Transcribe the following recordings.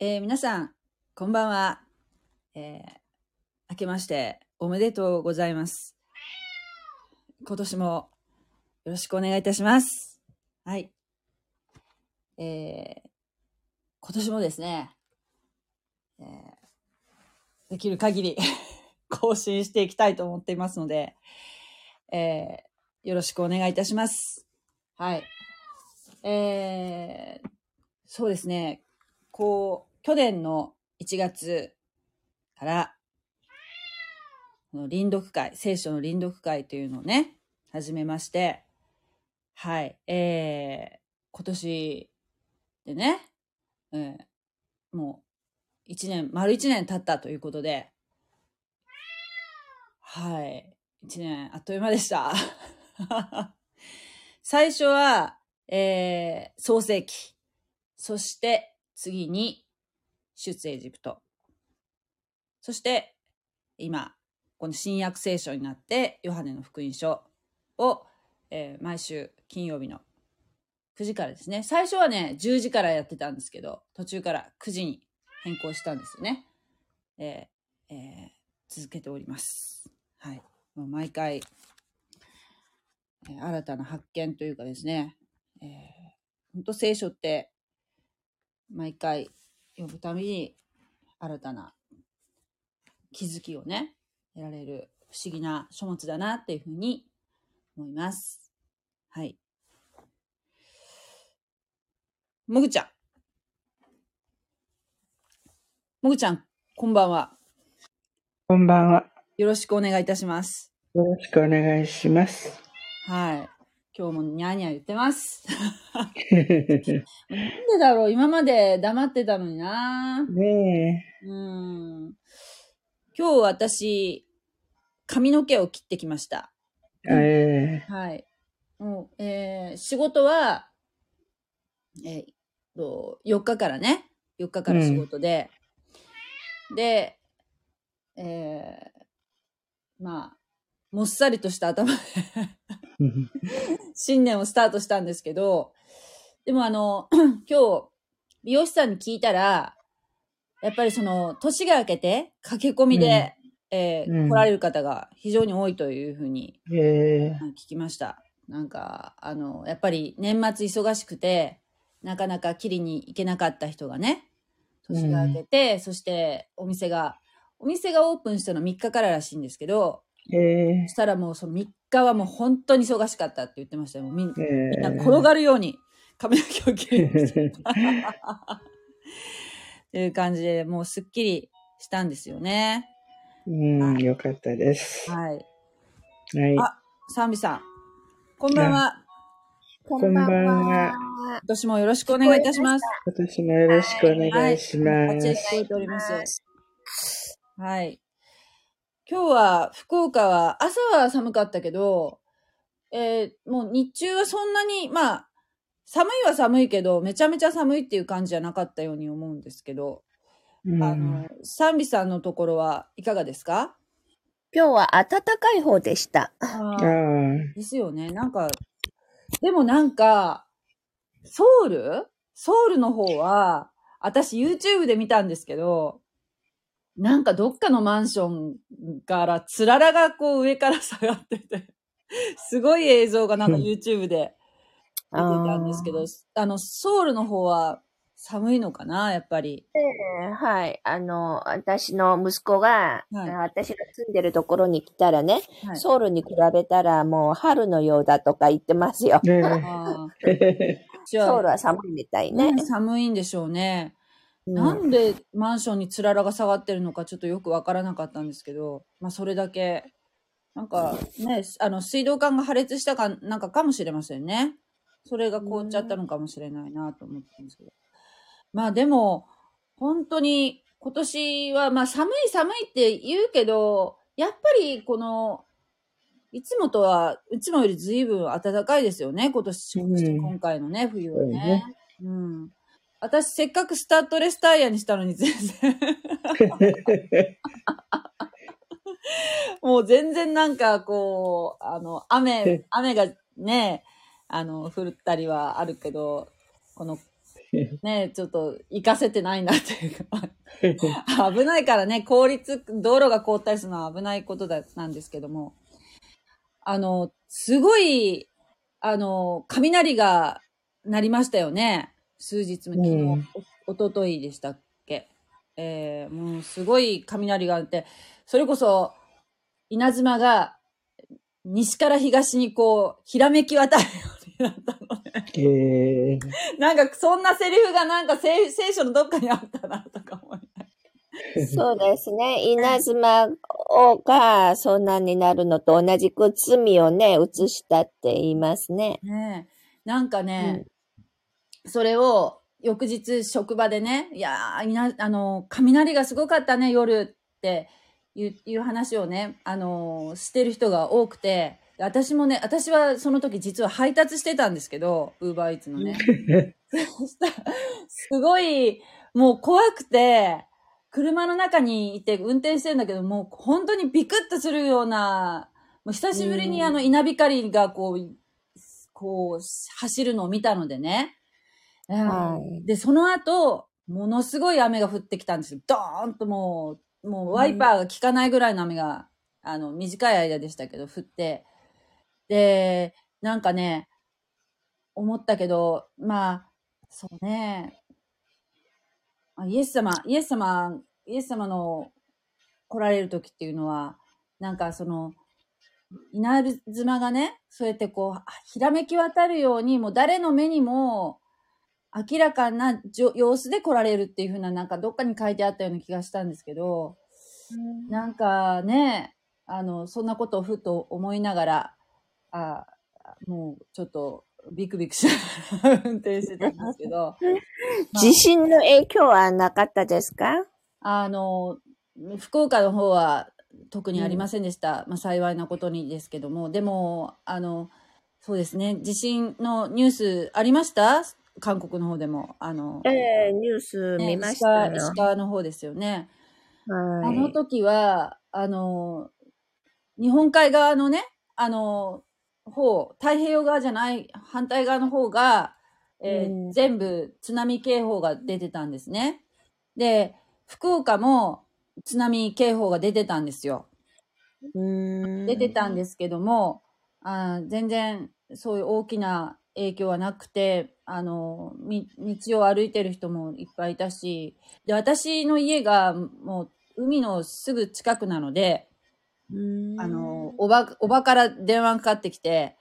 えー皆さん、こんばんは。えー明けましておめでとうございます。今年もよろしくお願いいたします。はい。えー今年もですね、えーできる限り 更新していきたいと思っていますので、えーよろしくお願いいたします。はい。えーそうですね。こう、去年の1月から、この臨読会、聖書の臨読会というのをね、始めまして、はい、えー、今年でね、えーもう1年、丸1年経ったということで、はい、1年あっという間でした。最初は、えー、創世記。そして次に出エジプト。そして今、この新約聖書になってヨハネの福音書を、えー毎週金曜日の9時からですね。最初はね、10時からやってたんですけど、途中から9時に変更したんですよね。えーえー続けております。はい。もう毎回、えー新たな発見というかですね、えー、本当聖書って毎回読むたびに新たな気づきをね、得られる不思議な書物だなっていうふうに思います。はい。もぐちゃん。もぐちゃん、こんばんは。こんばんは。よろしくお願いいたします。よろしくお願いします。はい。今日もニャーニャー言ってます。なんでだろう今まで黙ってたのになねうん。今日私、髪の毛を切ってきました。え。えはい。もう、えー仕事は、えーっと、4日からね、4日から仕事で、で、えーまあ、もっさりとした頭でえ。新年をスタートしたんですけど、でもあの、今日、美容師さんに聞いたら、やっぱりその、年が明けて、駆け込みで、えーうん来られる方が非常に多いというふうにえ聞きました。なんか、あの、やっぱり年末忙しくて、なかなか切りに行けなかった人がね、年が明けて、そしてお店が、お店がオープンしたの3日かららしいんですけど、ええそ。したらもうその3日はもう本当に忙しかったって言ってましたよ。みんえみんなえ。転がるように髪の毛を切る。っていう感じで、もうすっきりしたんですよね。うん、よかったです。ははい。い。あサンビさん、こんばんは。こんばんは。今年もよろしくお願いいたします。今年もよろしくお願いしまバッチリ聞す。こえております。はい。今日は、福岡は、朝は寒かったけど、えーもう日中はそんなに、まあ、寒いは寒いけど、めちゃめちゃ寒いっていう感じじゃなかったように思うんですけど、うんあの、サンビさんのところはいかがですか？今日は暖かい方でした。ですよね。なんか、でもなんか、ソウル？ソウルの方は、私 YouTube で見たんですけど、なんかどっかのマンションからつららがこう上から下がってて、すごい映像がなんか YouTube で出てたんですけど、あの、ソウルの方は寒いのかな？やっぱり。えーはい。あの、私の息子が、はい私が住んでるところに来たらね、はい。ソウルに比べたらもう春のようだとか言ってますよ。ソウルは寒いみたいね。ね寒いんでしょうね。うんなんでマンションにつららが下がってるのかちょっとよくわからなかったんですけど、まあそれだけ、なんかね、あの水道管が破裂したかなんかかもしれませんね。それが凍っちゃったのかもしれないなと思ってたんですけど。まあでも、本当に今年はまあ寒い寒いって言うけど、やっぱりこの、いつもとは、いつもより随分暖かいですよね、今年、うん今回のね、冬はねそうね。うん。私、せっかくスタッドレスタイヤにしたのに全然、もう全然なんかこう、あの、雨、雨がね、あの、降ったりはあるけど、このね、ちょっと活かせてないなっていうか、危ないからね、効率、道路が凍ったりするのは危ないことだ、なんですけども、あの、すごい、あの、雷が鳴りましたよね。数日前、昨日、うんおおとといでしたっけ？えー、もうすごい雷があって、それこそ、稲妻が西から東にこう、ひらめき渡るようになったのね。えー、なんか、そんなセリフがなんか聖聖書のどっかにあったな、とか思いながそうですね。稲妻をがそんなになるのと同じく罪をね、移したって言いますね。らねえなんかね、それを翌日職場でね、いやー、いなあの、雷がすごかったね、夜っていう話をね、あの、してる人が多くて、私もね、私はその時実は配達してたんですけど、ウーバーイーツのね。すごい、もう怖くて、車の中にいて運転してるんだけど、もう本当にビクッとするような、もう久しぶりにうんあの稲光がこう、こう、走るのを見たのでね。はいで、その後、ものすごい雨が降ってきたんですよ。ドーンともう、もうワイパーが効かないぐらいの雨が、あの、短い間でしたけど、降って。で、なんかね、思ったけど、まあ、そうね、あイエス様、イエス様、イエス様の来られる時っていうのは、なんかその、稲妻がね、そうやってこう、ひらめき渡るように、もう誰の目にも、明らかなじょ様子で来られるっていう風な、なんかどっかに書いてあったような気がしたんですけど、なんかね、あの、そんなことをふと思いながら、あもうちょっとビクビクしながら運転してたんですけど、地震の影響はなかったですか？あの、福岡の方は特にありませんでした。まあ幸いなことにですけども、でも、あの、そうですね、地震のニュースありました？韓国の方でも。あの、ええニュースね見ましたよ。石川石川の方ですよね。はいあの時は、あの、日本海側のね、あの、方、太平洋側じゃない、反対側の方が、えーうん全部津波警報が出てたんですね。で、福岡も津波警報が出てたんですよ。うん出てたんですけども、あー全然そういう大きな影響はなくて、あの、み道を歩いてる人もいっぱいいたし、で、私の家がもう海のすぐ近くなので、うん。あの、おば、おばから電話かかってきて、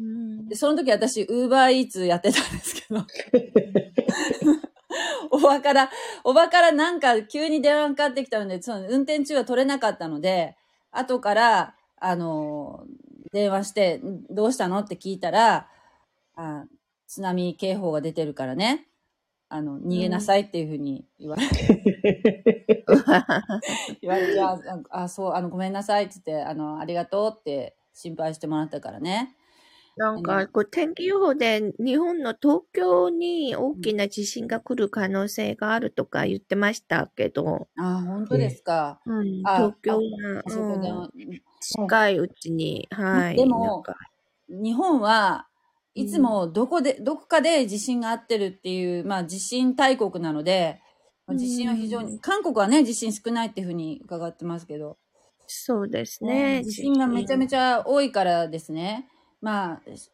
うん。で、その時私、ウーバーイーツやってたんですけど、おばから、おばからなんか急に電話かかってきたので、その運転中は取れなかったので、後から、あの、電話して、んどうしたのって聞いたら、あ津波警報が出てるからね、あの、逃げなさいっていうふうに言われ 言われて、あ、あそう、あの、ごめんなさいって言って、あの、ありがとうって心配してもらったからね。なんか、こう天気予報で日本の東京に大きな地震が来る可能性があるとか言ってましたけど、あ、本当ですか。うん、あ東京が、うん。近いうちに、はい。でも日本はいつもどこで、どこかで地震があってるっていう、まあ地震大国なので、まあ地震は非常に、うん韓国はね、地震少ないっていうふうに伺ってますけど、そうですね。地震がめちゃめちゃ多いからですね、まあ、し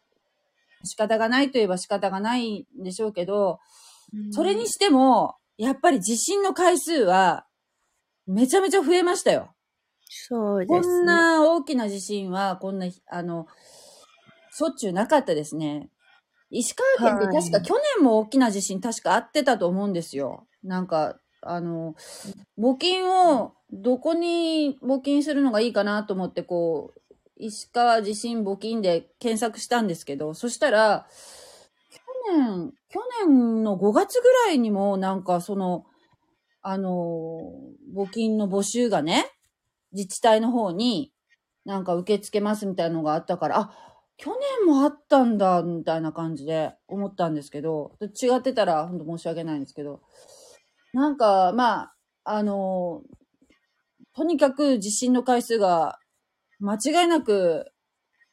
仕方がないといえば仕方がないんでしょうけど、それにしても、やっぱり地震の回数は、めちゃめちゃ増えましたよ。そうですね。こんな大きな地震は、こんな、あの、しょっちゅうなかったですね。石川県って確かはい去年も大きな地震確かあってたと思うんですよ。なんか、あの、募金をどこに募金するのがいいかなと思って、こう、石川地震募金で検索したんですけど、そしたら、去年、去年の5月ぐらいにもなんかその、あの、募金の募集がね、自治体の方になんか受け付けますみたいなのがあったから、あ、去年もあったんだ、みたいな感じで思ったんですけど、違ってたら本当申し訳ないんですけど、なんか、まあ、あの、とにかく地震の回数が間違いなく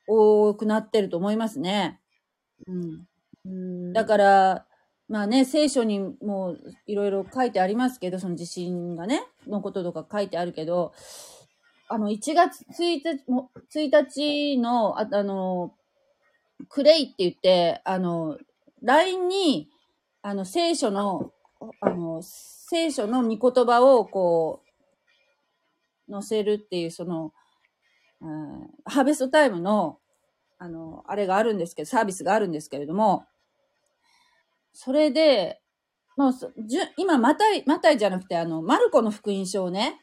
多くなってると思いますね。うん。うんだから、まあね、聖書にもいろいろ書いてありますけど、その地震がね、のこととか書いてあるけど、あの、1月1日、も1日の、ああの、クレイって言って、あの、LINE に、あの、聖書の、あの、聖書の御言葉をこう、載せるっていう、その、うんハーベストタイムの、あの、あれがあるんですけど、サービスがあるんですけれども、それで、もう、じゅ今、マタイ、マタイじゃなくて、あの、マルコの福音書をね、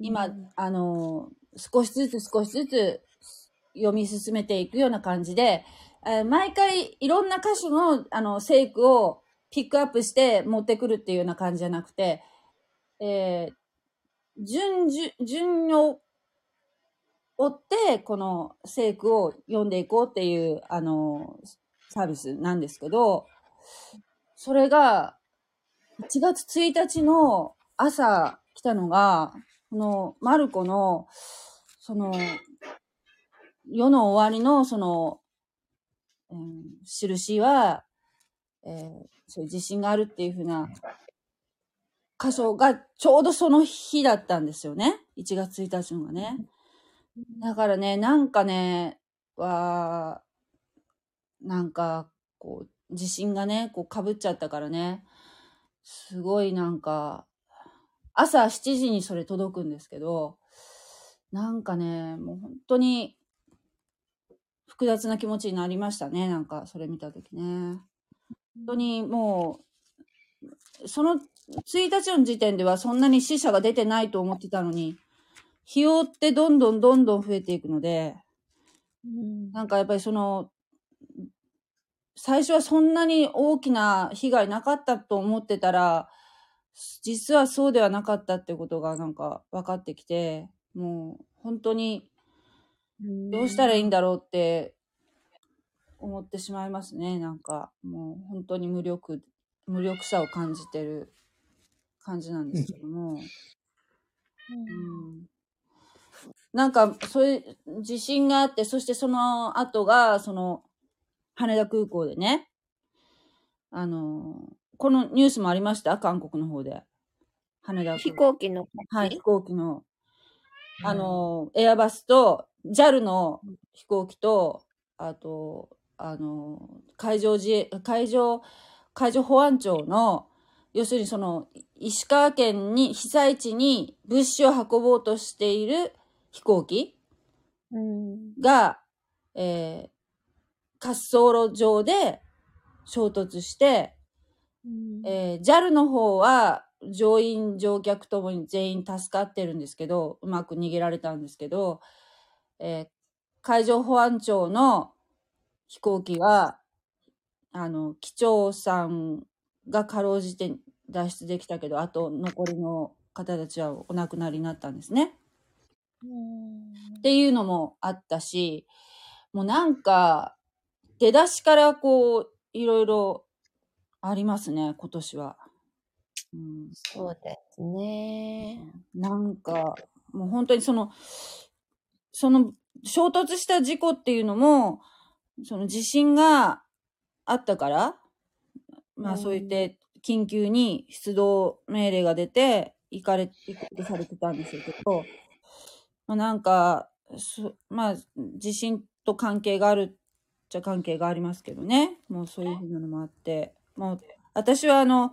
今、あの、少しずつ少しずつ読み進めていくような感じで、えー毎回いろんな箇所の、あの、聖句をピックアップして持ってくるっていうような感じじゃなくて、えー順、順、順を追って、この聖句を読んでいこうっていう、あの、サービスなんですけど、それが、1月1日の朝来たのが、このマルコの、その、世の終わりの、その、うん、印は、えーそういう地震があるっていうふうな箇所がちょうどその日だったんですよね。1月1日のがね。だからね、なんかね、は、なんか、こう、地震がね、こう被っちゃったからね、すごいなんか、朝7時にそれ届くんですけど、なんかね、もう本当に複雑な気持ちになりましたね。なんか、それ見たときね。本当にもう、その1日の時点ではそんなに死者が出てないと思ってたのに、日を追ってどんどんどんどん増えていくので、うんなんかやっぱりその、最初はそんなに大きな被害なかったと思ってたら、実はそうではなかったってことがなんか分かってきて、もう本当にどうしたらいいんだろうって思ってしまいますね。なんかもう本当に無力、無力さを感じてる感じなんですけども。うんなんか、そういう地震があって、そしてその後が、その、羽田空港でね、あの、このニュースもありました？韓国の方で。羽田飛空港。行機のはい、飛行機の、あの、エアバスと、JAL の飛行機と、あと、あの、海上自衛、海上、海上保安庁の、要するにその、石川県に、被災地に物資を運ぼうとしている飛行機うん。が、えー滑走路上で衝突して、うんえー JAL の方は乗員乗客ともに全員助かってるんですけど、うまく逃げられたんですけど、えー海上保安庁の飛行機は、あの、機長さんがかろうじて脱出できたけど、あと残りの方たちはお亡くなりになったんですね。っていうのもあったし、もうなんか、出だしからこう、いろいろありますね、今年は。うん、そうですね。なんか、もう本当にその、その衝突した事故っていうのも、その地震があったから、まあうんそう言って緊急に出動命令が出て、行かれ、行こうとされてたんですけど、まあなんか、そまあ地震と関係があるっちゃ関係がありますけどね。もうそういうふうなのもあって、もう私はあの、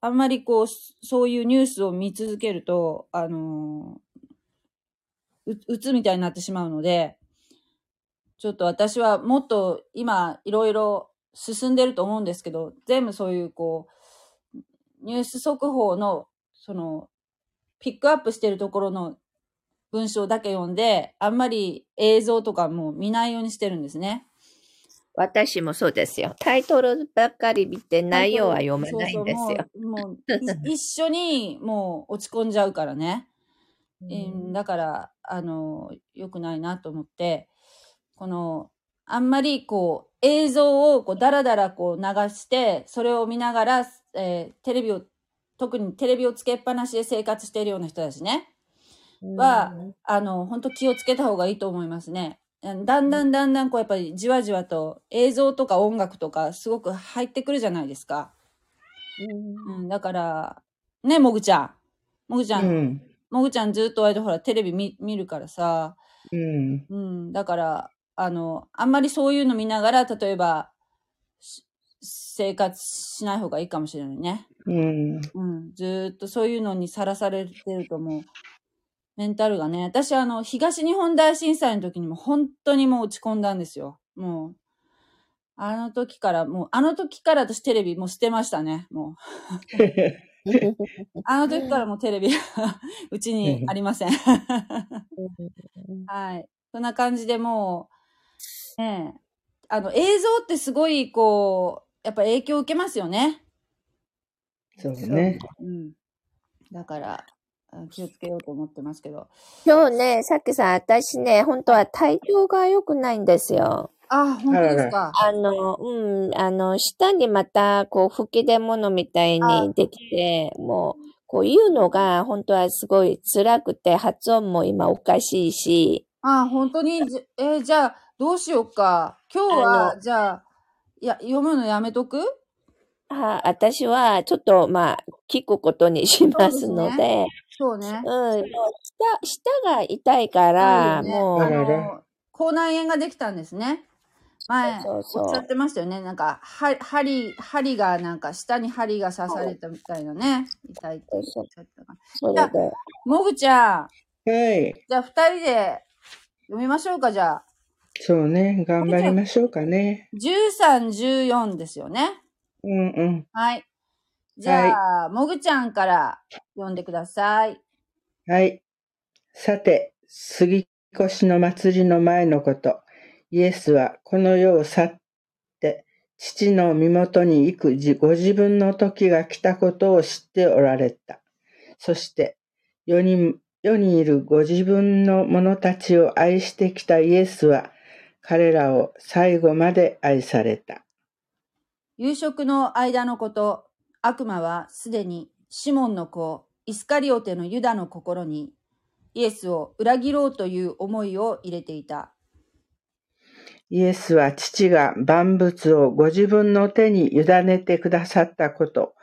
あんまりこう、そういうニュースを見続けると、あのう、うつみたいになってしまうので、ちょっと私はもっと今いろいろ進んでると思うんですけど、全部そういうこう、ニュース速報の、その、ピックアップしてるところの文章だけ読んで、あんまり映像とかも見ないようにしてるんですね。私もそうですよ。タイトルばっかり見て内容は読めないんですよ。そうそうもう、一緒にもう落ち込んじゃうからね。うん、だから、あの、良くないなと思って、この、あんまりこう、映像をこう、だらだらこう流して、それを見ながら、えーテレビを、特にテレビをつけっぱなしで生活しているような人たちね。はあの、本当気をつけた方がいいと思いますね。だんだんだんだんこうやっぱりじわじわと映像とか音楽とかすごく入ってくるじゃないですか。うんうん、だから、ね、もぐちゃん。もぐちゃ、うんん。もぐちゃんずっと割とほらテレビ見見るからさ、うん。うん、だから、あの、あんまりそういうの見ながら、例えば、し生活しない方がいいかもしれないね。うん。うん、ずーっとそういうのにさらされてるともう、メンタルがね、私あの、東日本大震災の時にも本当にもう落ち込んだんですよ。もう、あの時から、もう、あの時から私テレビもう捨てましたね、もう。あの時からもうテレビ、うちにありません。はい。そんな感じでもう、ねえ、あの、映像ってすごい、こう、やっぱ影響を受けますよね。そうね。うん。だから、あ気をつけようと思ってますけど。今日ね、さっきさん、私ね、本当は体調が良くないんですよ。あ、本当ですか。あの、うん、あの、舌にまた、こう、吹き出物みたいあにできて、もう、こう言うのが、本当はすごい辛くて、発音も今おかしいし、あ、本当に、じえーじゃあ、どうしようか？今日あは、のじゃあ、いや、読むのやめとく？あ私はちょっと、まあ、聞くことにしますので、そうね。うん、もう舌、舌が痛いから、もう、口内炎ができたんですね。前、そうそうおっしゃってましたよね。なんか、は針、針が、なんか、下に針が刺されたみたいなね。痛いっておっしゃってたから。それで、もぐちゃん、はい。じゃあ二人で読みましょうか、じゃあ。そうね。頑張りましょうかね。13、14ですよね。うんうん。はい。じゃあ、もぐちゃんから読んでください。はい。さて、杉越の祭りの前のこと、イエスはこの世を去って、父の身元に行く自ご自分の時が来たことを知っておられた。そして、世に世にいるご自分の者たちを愛してきたイエスは、彼らを最後まで愛された。夕食の間のこと、悪魔はすでにシモンの子、イスカリオテのユダの心に、イエスを裏切ろうという思いを入れていた。イエスは父が万物をご自分の手に委ねてくださったこと、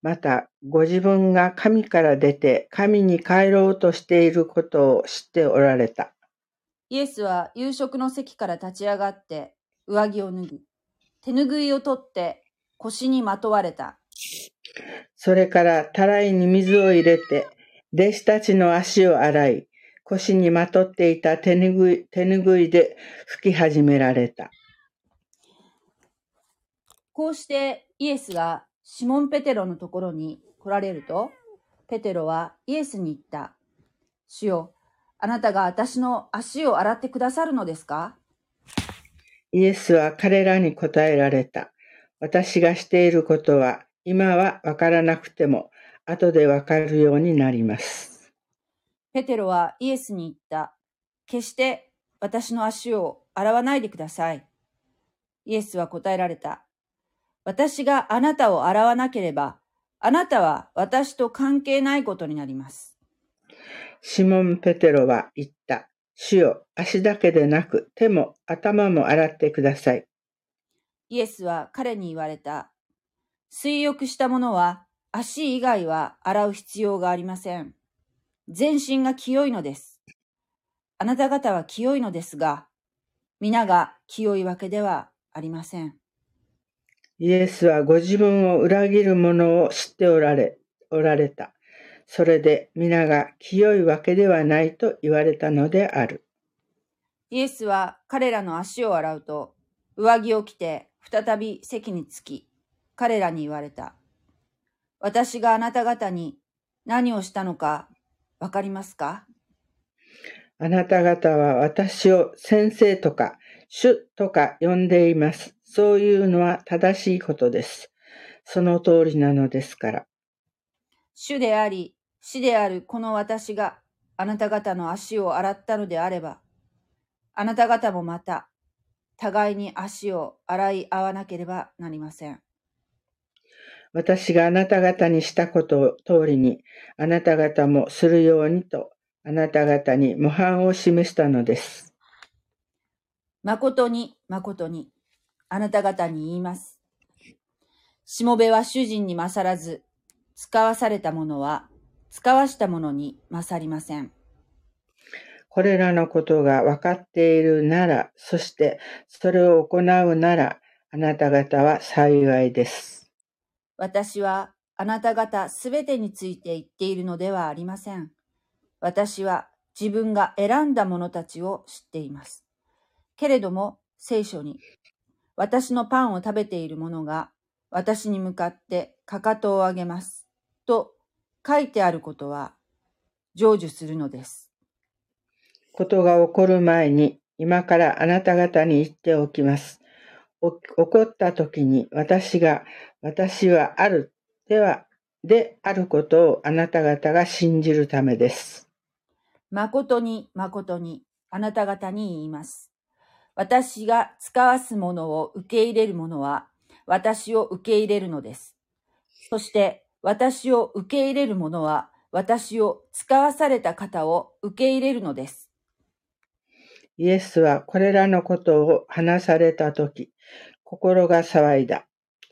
またご自分が神から出て神に帰ろうとしていることを知っておられた。イエスは夕食の席から立ち上がって、上着を脱ぎ、手ぬぐいを取って腰にまとわれた。それからたらいに水を入れて、弟子たちの足を洗い、腰にまとっていた手ぬぐい手ぬぐいで拭き始められた。こうしてイエスがシモン・ペテロのところに来られると、ペテロはイエスに言った。主よ、あなたが私の足を洗ってくださるのですか？イエスは彼らに答えられた。私がしていることは今はわからなくても後でわかるようになります。ペテロはイエスに言った。決して私の足を洗わないでください。イエスは答えられた。私があなたを洗わなければ、あなたは私と関係ないことになります。シモン・ペテロは言った。主よ、足だけでなく手も頭も洗ってください。イエスは彼に言われた。水浴した者は足以外は洗う必要がありません。全身が清いのです。あなた方は清いのですが、皆が清いわけではありません。イエスはご自分を裏切る者を知っておられ、おられた。それで皆が清いわけではないと言われたのである。イエスは彼らの足を洗うと、上着を着て再び席に着き、彼らに言われた。私があなた方に何をしたのかわかりますか？あなた方は私を先生とか主とか呼んでいます。そういうのは正しいことです。その通りなのですから。主であり、死であるこの私があなた方の足を洗ったのであれば、あなた方もまた、互いに足を洗い合わなければなりません。私があなた方にしたことを通りに、あなた方もするようにと、あなた方に模範を示したのです。誠に誠に、あなた方に言います。しもべは主人に勝らず、使わされた者は、使わした者に勝りません。これらのことが分かっているなら、そしてそれを行うなら、あなた方は幸いです。私はあなた方すべてについて言っているのではありません。私は自分が選んだ者たちを知っています。けれども聖書に、私のパンを食べている者が私に向かってかかとを上げます。と書いてあることは成就するのです。ことが起こる前に、今からあなた方に言っておきます。起こった時に私が、私はある、では、であることをあなた方が信じるためです。誠に誠にあなた方に言います。私が使わすものを受け入れる者は私を受け入れるのです。そして私を受け入れる者は私を使わされた方を受け入れるのです。イエスはこれらのことを話されたとき、心が騒いだ。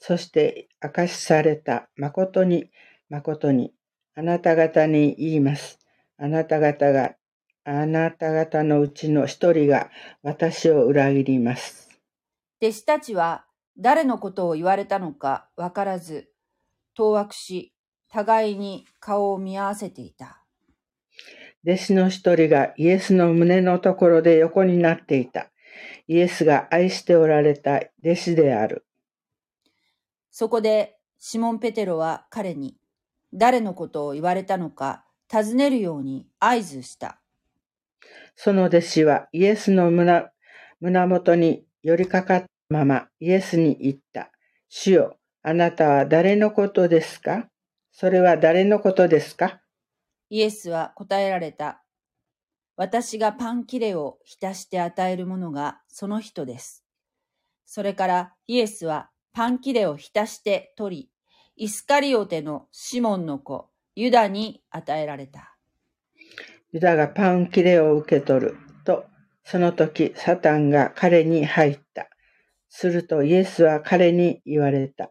そして明かしされた。誠に、誠に、あなた方に言います。あなた方が、あなた方のうちの一人が私を裏切ります。弟子たちは誰のことを言われたのかわからず、当惑し、互いに顔を見合わせていた。弟子の一人がイエスの胸のところで横になっていた。イエスが愛しておられた弟子である。そこでシモン・ペテロは彼に誰のことを言われたのか尋ねるように合図した。その弟子はイエスの胸胸元に寄りかかったままイエスに言った。主よ、あなたは誰のことですか？それは誰のことですか？イエスは答えられた。私がパン切れを浸して与えるものがその人です。それからイエスはパン切れを浸して取り、イスカリオテのシモンの子、ユダに与えられた。ユダがパン切れを受け取ると、その時サタンが彼に入った。するとイエスは彼に言われた。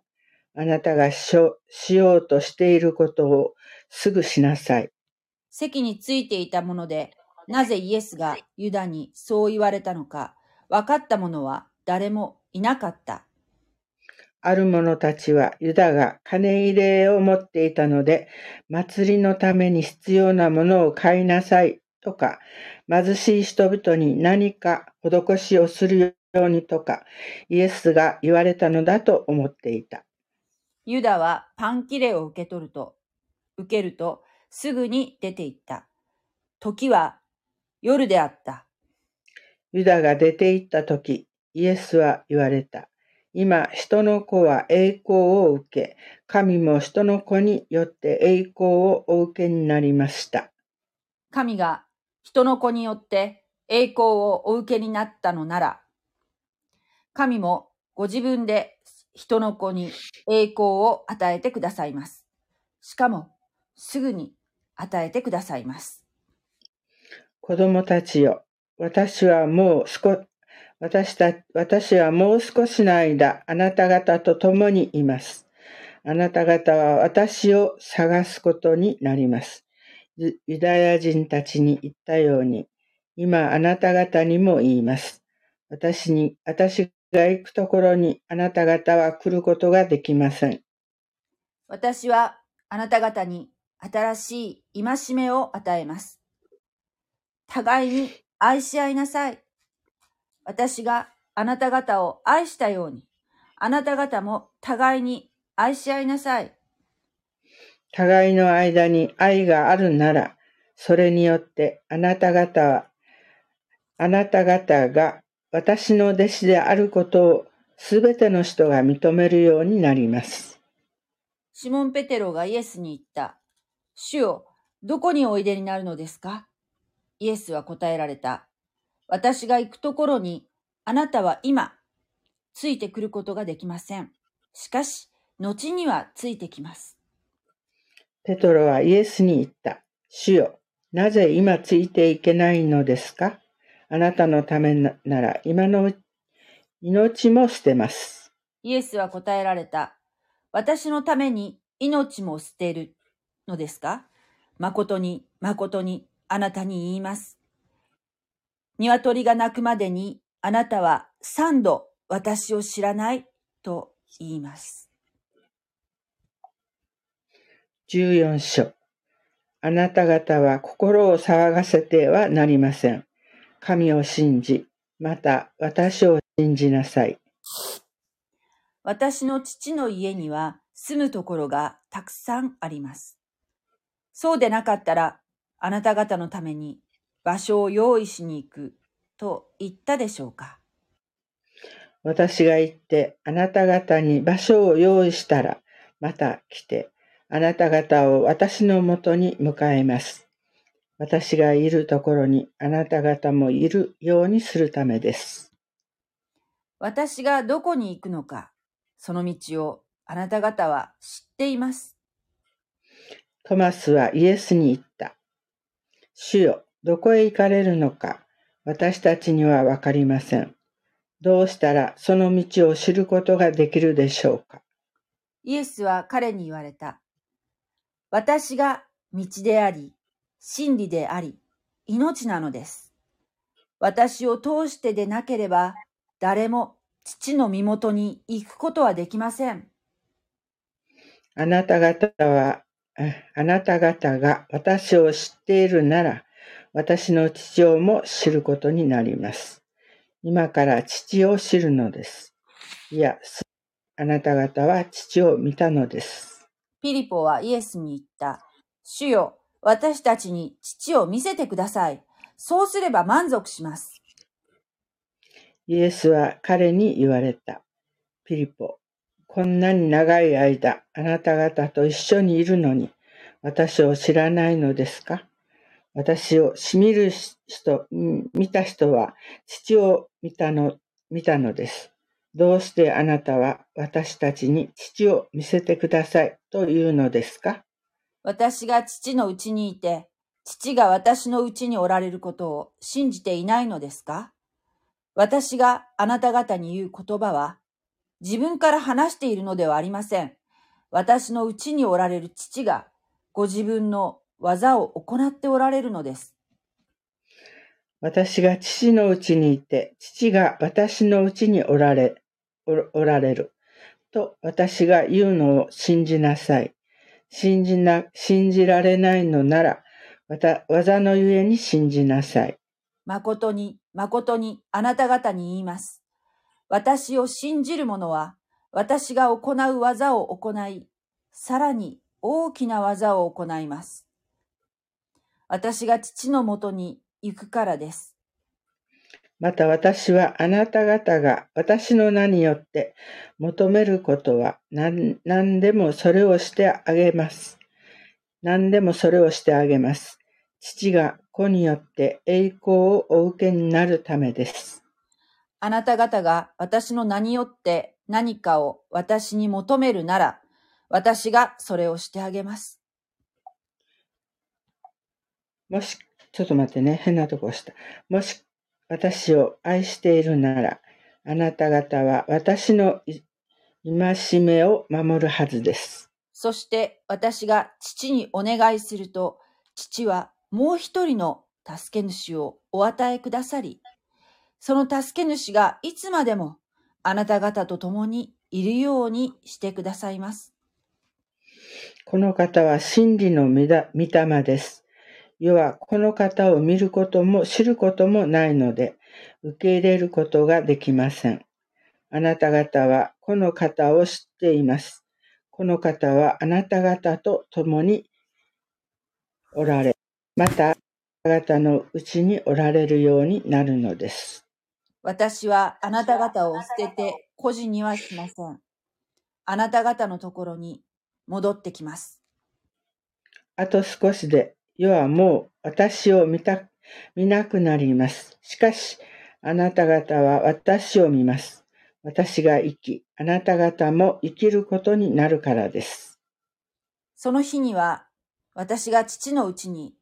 あなたがしよしようとしていることをすぐしなさい。席についていたもので、なぜイエスがユダにそう言われたのか、分かった者は誰もいなかった。ある者たちはユダが金入れを持っていたので、祭りのために必要なものを買いなさいとか、貧しい人々に何か施しをするようにとか、イエスが言われたのだと思っていた。ユダはパン切れを受け取ると、受けるとすぐに出て行った。時は夜であった。ユダが出て行った時、イエスは言われた。今、人の子は栄光を受け、神も人の子によって栄光をお受けになりました。神が人の子によって栄光をお受けになったのなら、神もご自分で人の子に栄光を与えてくださいます。しかも、すぐに与えてくださいます。子供たちよ、私はもう少、私た、私はもう少しの間、あなた方と共にいます。あなた方は私を探すことになります。ユダヤ人たちに言ったように、今あなた方にも言います。私に、私が行くところにあなた方は来ることができません。私はあなた方に新しい戒めを与えます。互いに愛し合いなさい。私があなた方を愛したように、あなた方も互いに愛し合いなさい。互いの間に愛があるなら、それによってあなた方は、あなた方が私の弟子であることをすべての人が認めるようになります。シモン・ペテロがイエスに言った。主よ、どこにおいでになるのですか？イエスは答えられた。私が行くところに、あなたは今、ついてくることができません。しかし、後にはついてきます。ペトロはイエスに言った。主よ、なぜ今ついていけないのですか？あなたのためなら今の命も捨てます。イエスは答えられた。私のために命も捨てるのですか？誠に、誠に、あなたに言います。鶏が鳴くまでに、あなたは三度私を知らないと言います。14章。あなた方は心を騒がせてはなりません。神を信じ、また私を信じなさい。私の父の家には住むところがたくさんあります。そうでなかったら、あなた方のために場所を用意しに行くと言ったでしょうか？私が行ってあなた方に場所を用意したら、また来て、あなた方を私のもとに迎えます。私がいるところにあなた方もいるようにするためです。私がどこに行くのか、その道をあなた方は知っています。トマスはイエスに言った。主よ、どこへ行かれるのか、私たちにはわかりません。どうしたらその道を知ることができるでしょうか？イエスは彼に言われた。私が道であり、真理であり、命なのです。私を通してでなければ、誰も父の身元に行くことはできません。あなた方は、ああなた方が私を知っているなら、私の父をも知ることになります。今から父を知るのです。いや、すあなた方は父を見たのです。ピリポはイエスに言った。主よ、私たちに父を見せてください。そうすれば満足します。イエスは彼に言われた。ピリポ、こんなに長い間、あなた方と一緒にいるのに、私を知らないのですか？私をしみる人、見た人は、父を見たの、見たのです。どうしてあなたは私たちに父を見せてくださいというのですか？私が父のうちにいて、父が私のうちにおられることを信じていないのですか？私があなた方に言う言葉は、自分から話しているのではありません。私のうちにおられる父が、ご自分の技を行っておられるのです。私が父のうちにいて、父が私のうちにおられ、おおられる。と私が言うのを信じなさい。信じな、信じられないのなら、また技のゆえに信じなさい。誠に、誠にあなた方に言います。私を信じる者は、私が行う技を行い、さらに大きな技を行います。私が父のもとに行くからです。また私はあなた方が私の名によって求めることは何何でもそれをしてあげます。何でもそれをしてあげます。父が子によって栄光をお受けになるためです。あなた方が私の名によって何かを私に求めるなら、私がそれをしてあげます。もし、ちょっと待ってね、変なとこ押した。もし私を愛しているなら、あなた方は私のい戒めを守るはずです。そして私が父にお願いすると、父はもう一人の助け主をお与えくださり、その助け主がいつまでもあなた方と共にいるようにしてくださいます。この方は真理の御霊です。世はこの方を見ることも知ることもないので、受け入れることができません。あなた方はこの方を知っています。この方はあなた方と共におられ、またあなた方のうちにおられるようになるのです。私はあなた方を捨てて孤児にはしません。あなた方のところに戻ってきます。あと少しで世はもう私を見た、見なくなります。しかし、あなた方は私を見ます。私が生き、あなた方も生きることになるからです。その日には、私が父のうちに、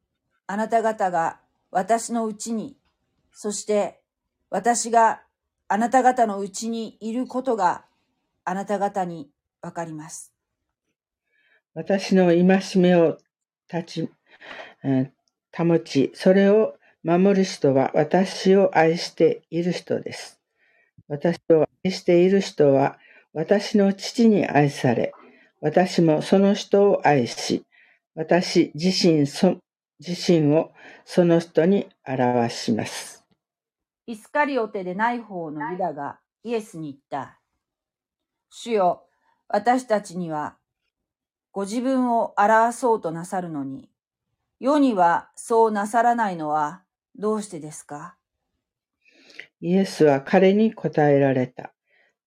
あなた方が私のうちに、そして私があなた方のうちにいることがあなた方にわかります。私の戒めを立ち、えー保ち、それを守る人は私を愛している人です。私を愛している人は私の父に愛され、私もその人を愛し、私自身そ自身をその人に表します。イスカリオテでない方のユダがイエスに言った。主よ、私たちにはご自分を表そうとなさるのに、世にはそうなさらないのはどうしてですか？イエスは彼に答えられた。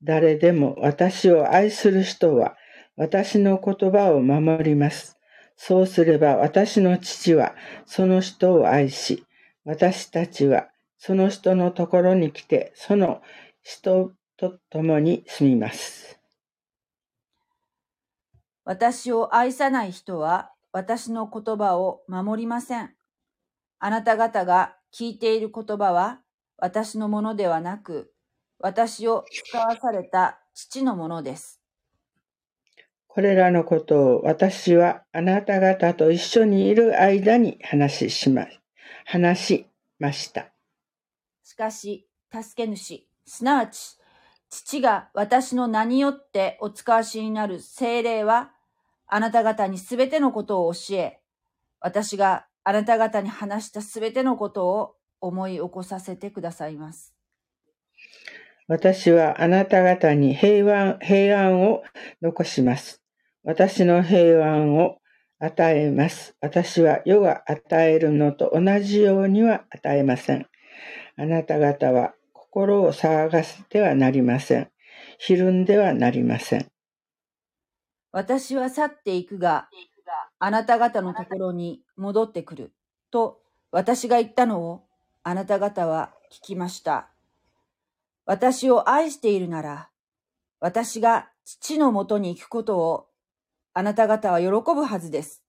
誰でも私を愛する人は私の言葉を守ります。そうすれば私の父はその人を愛し、私たちはその人のところに来て、その人と共に住みます。私を愛さない人は私の言葉を守りません。あなた方が聞いている言葉は私のものではなく、私を使わされた父のものです。これらのことを私はあなた方と一緒にいる間に話しま、話しました。しかし、助け主、すなわち、父が私の名によってお使わしになる精霊は、あなた方にすべてのことを教え、私があなた方に話したすべてのことを思い起こさせてくださいます。私はあなた方に平安、平安を残します。私の平安を与えます。私は世が与えるのと同じようには与えません。あなた方は心を騒がせてはなりません。ひるんではなりません。私は去っていくが、あなた方のところに戻ってくる。と、私が言ったのを、あなた方は聞きました。私を愛しているなら、私が父のもとに行くことを、あなた方は喜ぶはずです。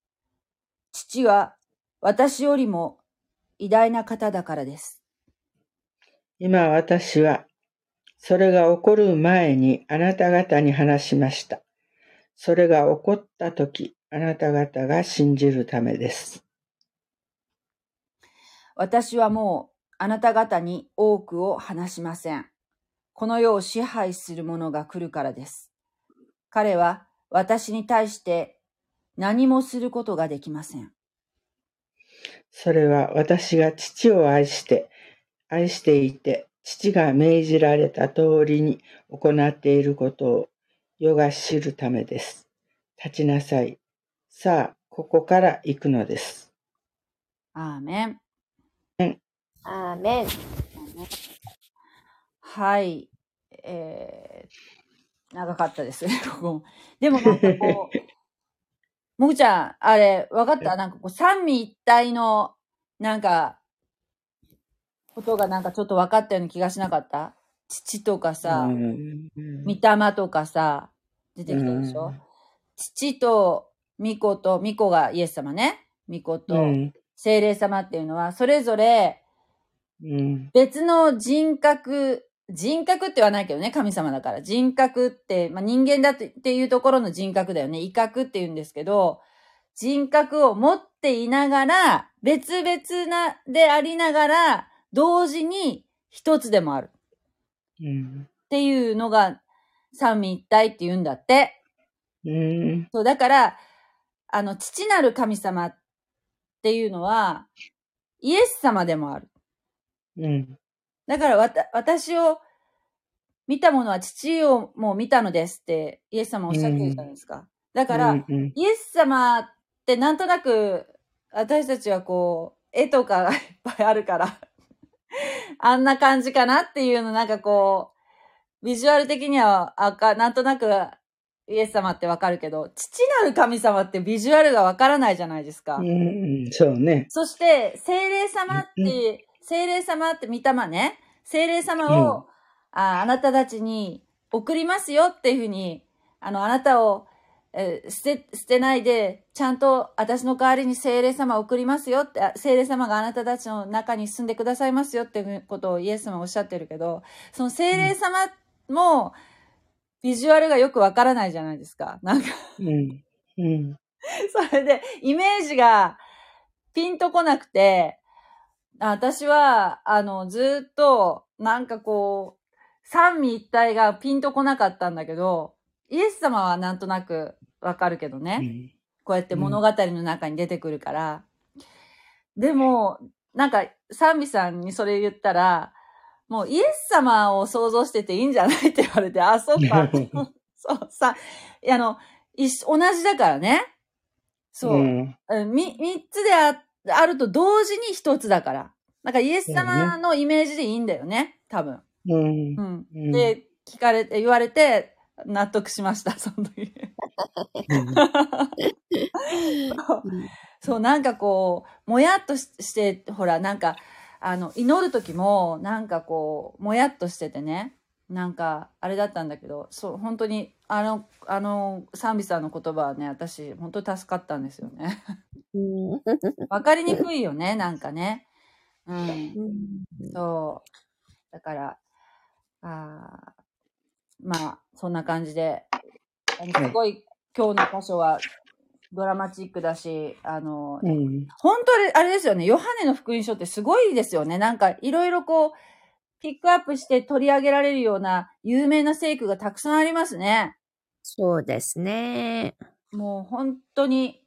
父は私よりも偉大な方だからです。今私は、それが起こる前にあなた方に話しました。それが起こったとき、あなた方が信じるためです。私はもうあなた方に多くを話しません。この世を支配する者が来るからです。彼は私に対して何もすることができません。それは私が父を愛して、愛していて、父が命じられた通りに行っていることを世が知るためです。立ちなさい。さあ、ここから行くのです。アーメン。アーメン。はい。えー、長かったですね、ここ。でもなんかこう、もぐちゃん、あれ、わかった？なんかこう、三位一体の、なんか、ことがなんかちょっと分かったような気がしなかった？父とかさ、うん御霊とかさ、出てきたでしょ、うん父と巫女と、巫女がイエス様ね。巫女うとん精霊様っていうのは、それぞれうん別の人格、人格って言わないけどね、神様だから。人格って、まあ、人間だっていうところの人格だよね。威嚇って言うんですけど、人格を持っていながら、別々な、でありながら、同時に一つでもある。うんっていうのが三位一体って言うんだって。うんそう、だから、あの、父なる神様っていうのは、イエス様でもある。うんだからわた、私を見た者は父をもう見たのですって、イエス様おっしゃってるじゃないですか。だから、うんうんイエス様ってなんとなく、私たちはこう、絵とかがいっぱいあるから、あんな感じかなっていうのなんかこう、ビジュアル的には、あか、なんとなく、イエス様ってわかるけど、父なる神様ってビジュアルがわからないじゃないですか。うんうんそうね。そして、精霊様っうんて、精霊様って御霊ね、精霊様を、ああなたたちに送りますよっていうふうに、あの、あなたを、えー捨て、捨てないで、ちゃんと私の代わりに聖霊様を送りますよって、あ聖霊様があなたたちの中に住んでくださいますよっていうことをイエス様はおっしゃってるけど、その聖霊様も、ビジュアルがよくわからないじゃないですか。なんか、うん。うん。それで、イメージがピンとこなくて、あ私は、あの、ずっと、なんかこう、三位一体がピンとこなかったんだけど、イエス様はなんとなくわかるけどね。うんこうやって物語の中に出てくるから。でも、なんか、賛美さんにそれ言ったら、もうイエス様を想像してていいんじゃないって言われて、あ、そっか。そう、さ、あの、同じだからね。そう。ん。うんみ、三つでああると同時に一つだから。なんかイエス様のイメージでいいんだよね、多分。うんう。ん。うんで、聞かれて、言われて、納得しました、その時。そう、なんかこう、もやっとしして、ほら、なんか、あの、祈る時も、なんかこう、もやっとしててね、なんか、あれだったんだけど、そう、本当に、あの、あの、賛美さんの言葉はね、私、本当に助かったんですよね。うんわかりにくいよね、なんかね。うん。うんそう。だから、あーまあ、そんな感じで、あのすごい、今日の箇所は、ドラマチックだし、あの、うん。本当あれ、あれですよね、ヨハネの福音書ってすごいですよね。なんか、いろいろこう、ピックアップして取り上げられるような有名な聖句がたくさんありますね。そうですね。もう本当に、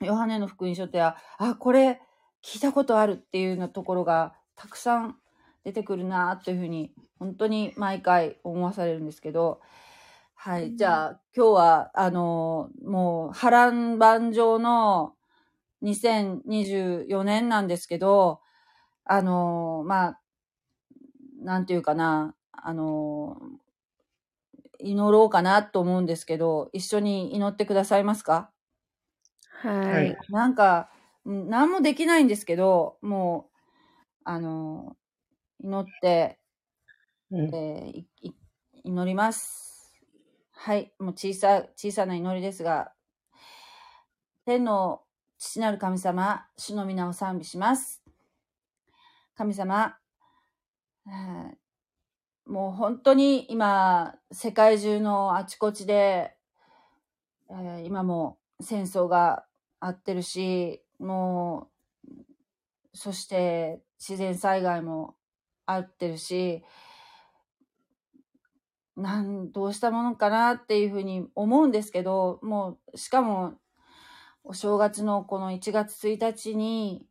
ヨハネの福音書って、あ、あこれ聞いたことあるっていうようなところがたくさん出てくるなというふうに、本当に毎回思わされるんですけど、はい。じゃあ、今日は、あの、もう波乱万丈の2024年なんですけど、あの、まあ、なんていうかな、あの、祈ろうかなと思うんですけど、一緒に祈ってくださいますか？ははいい。なんか、うん何もできないんですけど、もう、あの、祈って、うん。えー祈ります。はい。もう小さ、小さな祈りですが、天の父なる神様、主の皆を賛美します。神様、えーもう本当に今、世界中のあちこちで、えー今も戦争があってるし、もう、そして自然災害もあってるし、なん、どうしたものかなっていうふうに思うんですけど、もう、しかも、お正月のこの1月1日に、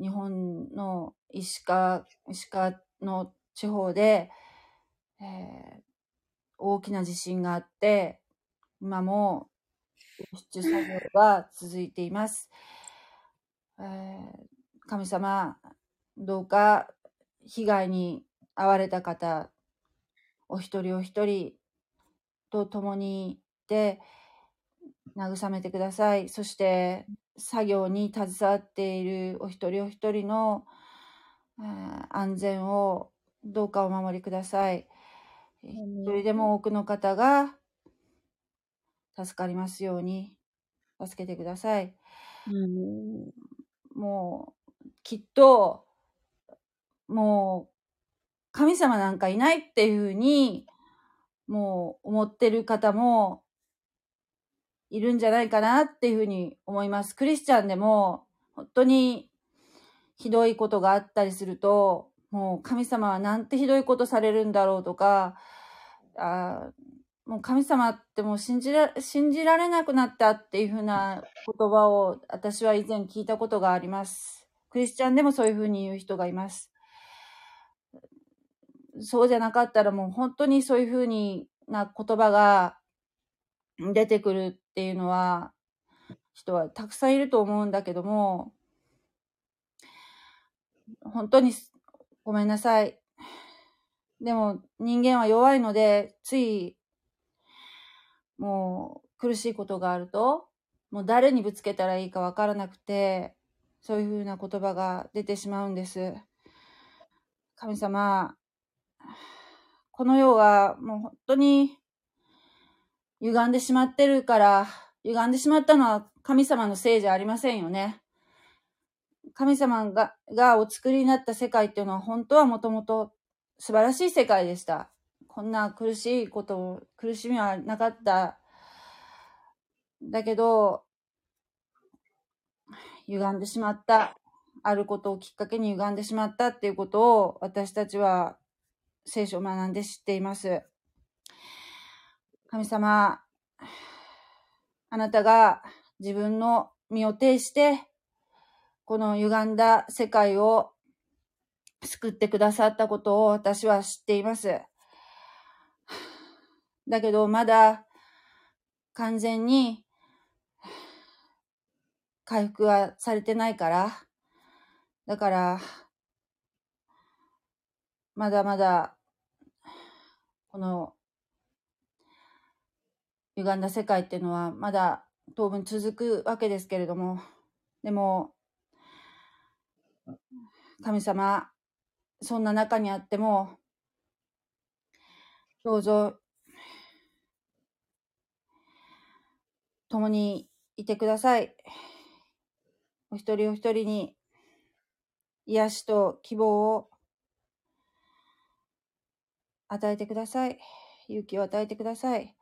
日本の石川、石川の地方で、えー大きな地震があって、今も救出作業が続いています。えー神様、どうか被害に遭われた方、お一人お一人と共にいて、慰めてください。そして、作業に携わっているお一人お一人の、えー安全をどうかお守りください。一人でも多くの方が助かりますように助けてください。うんもう、きっと、もう、神様なんかいないっていうふうに、もう思ってる方もいるんじゃないかなっていうふうに思います。クリスチャンでも、本当にひどいことがあったりすると、もう神様はなんてひどいことされるんだろうとか、あもう神様ってもう信じら信じられなくなったっていうふうな言葉を私は以前聞いたことがあります。クリスチャンでもそういうふうに言う人がいます。そうじゃなかったらもう本当にそういうふうにな言葉が出てくるっていうのは人はたくさんいると思うんだけども、本当にごめんなさい。でも人間は弱いので、ついもう苦しいことがあると、もう誰にぶつけたらいいかわからなくて、そういうふうな言葉が出てしまうんです。神様、この世はもう本当に歪んでしまってるから、歪んでしまったのは神様のせいじゃありませんよね。神様が、がお作りになった世界っていうのは本当はもともと素晴らしい世界でした。こんな苦しいこと、苦しみはなかった。だけど、歪んでしまった。あることをきっかけに歪んでしまったっていうことを私たちは聖書を学んで知っています。神様、あなたが自分の身を挺して、この歪んだ世界を救ってくださったことを私は知っています。だけどまだ完全に回復はされてないから、だから、まだまだ、この、歪んだ世界っていうのはまだ当分続くわけですけれども、でも、神様、そんな中にあっても、どうぞ、共にいてください。お一人お一人に癒しと希望を与えてください。勇気を与えてください。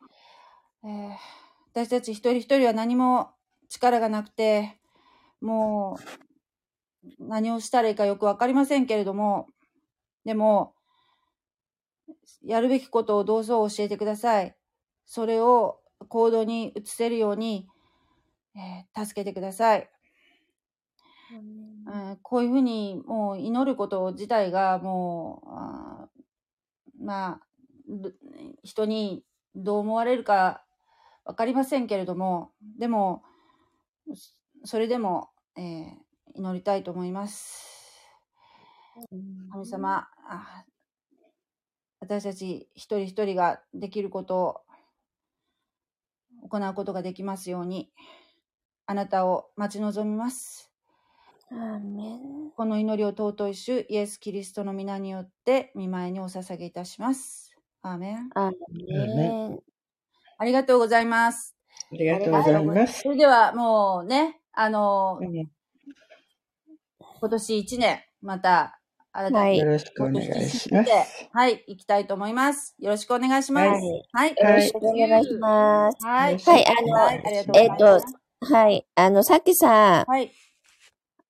えー私たち一人一人は何も力がなくて、もう何をしたらいいかよくわかりませんけれども、でも、やるべきことをどうぞ教えてください。それを行動に移せるように、えー助けてください。うんこういうふうにもう祈ること自体がもう、まあ、人にどう思われるかわかりませんけれども、でも、それでも、えー祈りたいと思います。神様、私たち一人一人ができることを行うことができますように、あなたを待ち望みます。アーメン。この祈りを尊い主イエス・キリストの皆によって見舞いにお捧げいたします。アーメン。アーメン。ありがとうございます。ありがとうございます。それではもうね、あの、うん今年1年、また、新たにはいよろしくお願いします。はい、行きたいと思います。よろしくお願いします。はいはい。よろしくお願いします。はい。はいあのはい、ありがと。はい。あの、さっきさん、はい。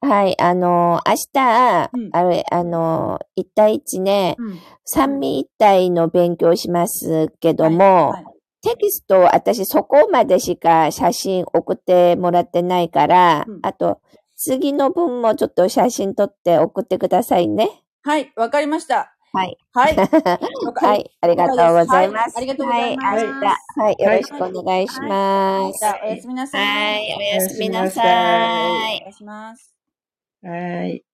はい、あの、明日、うんあれ、あの、一対一ね、うん。三味一体の勉強しますけども、はいテキスト私そこまでしか写真送ってもらってないから、うんあと、次の分もちょっと写真撮って送ってくださいね。はい、わかりました。はい。はい。はい、ありがとうございます。はいありがとうございますはい、明日、はい、よろしくお願いします。じゃあ、おやすみなさい。はい、おやすみなさおやすみなさいお。願いします。はい。